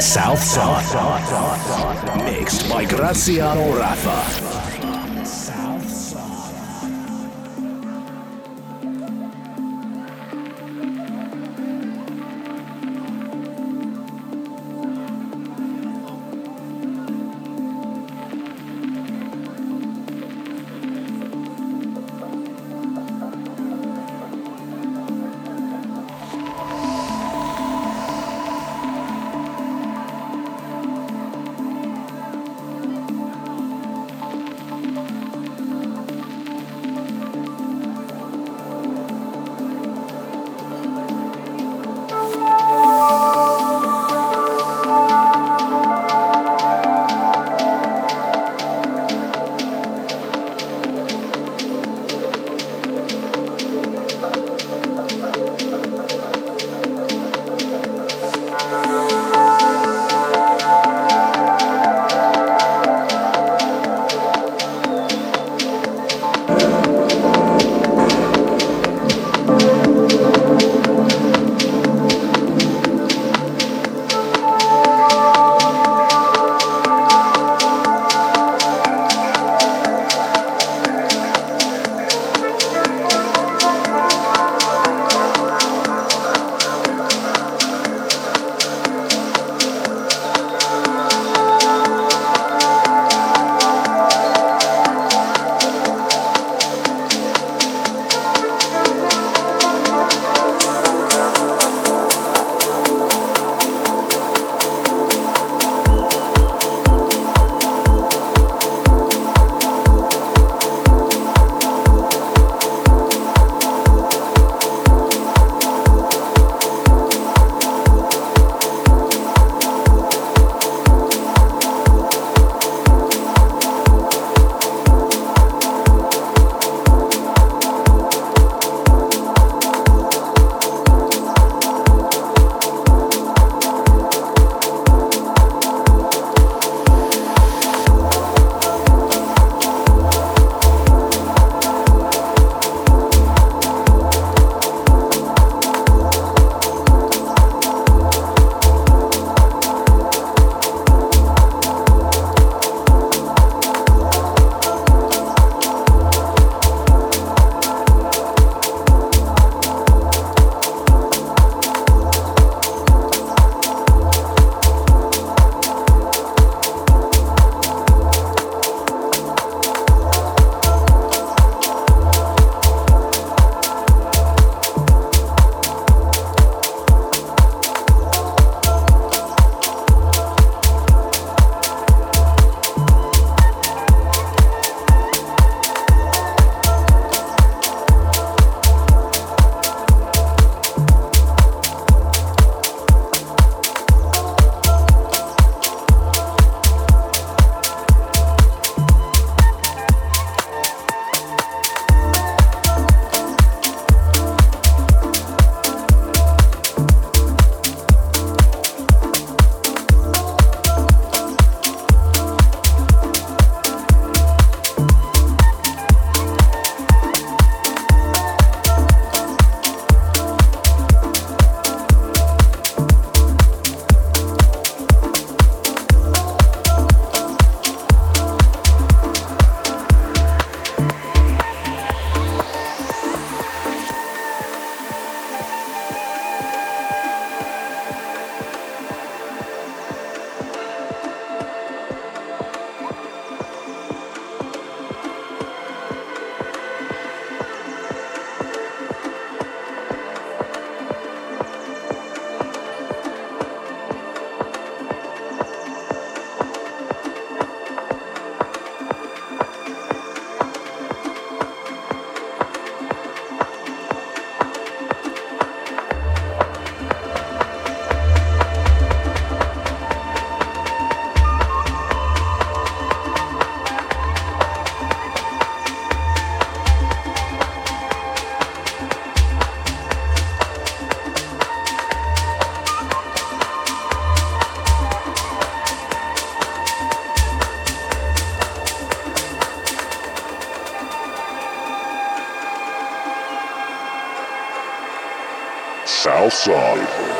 Southside. Mixed by Graziano Rafa. Southside.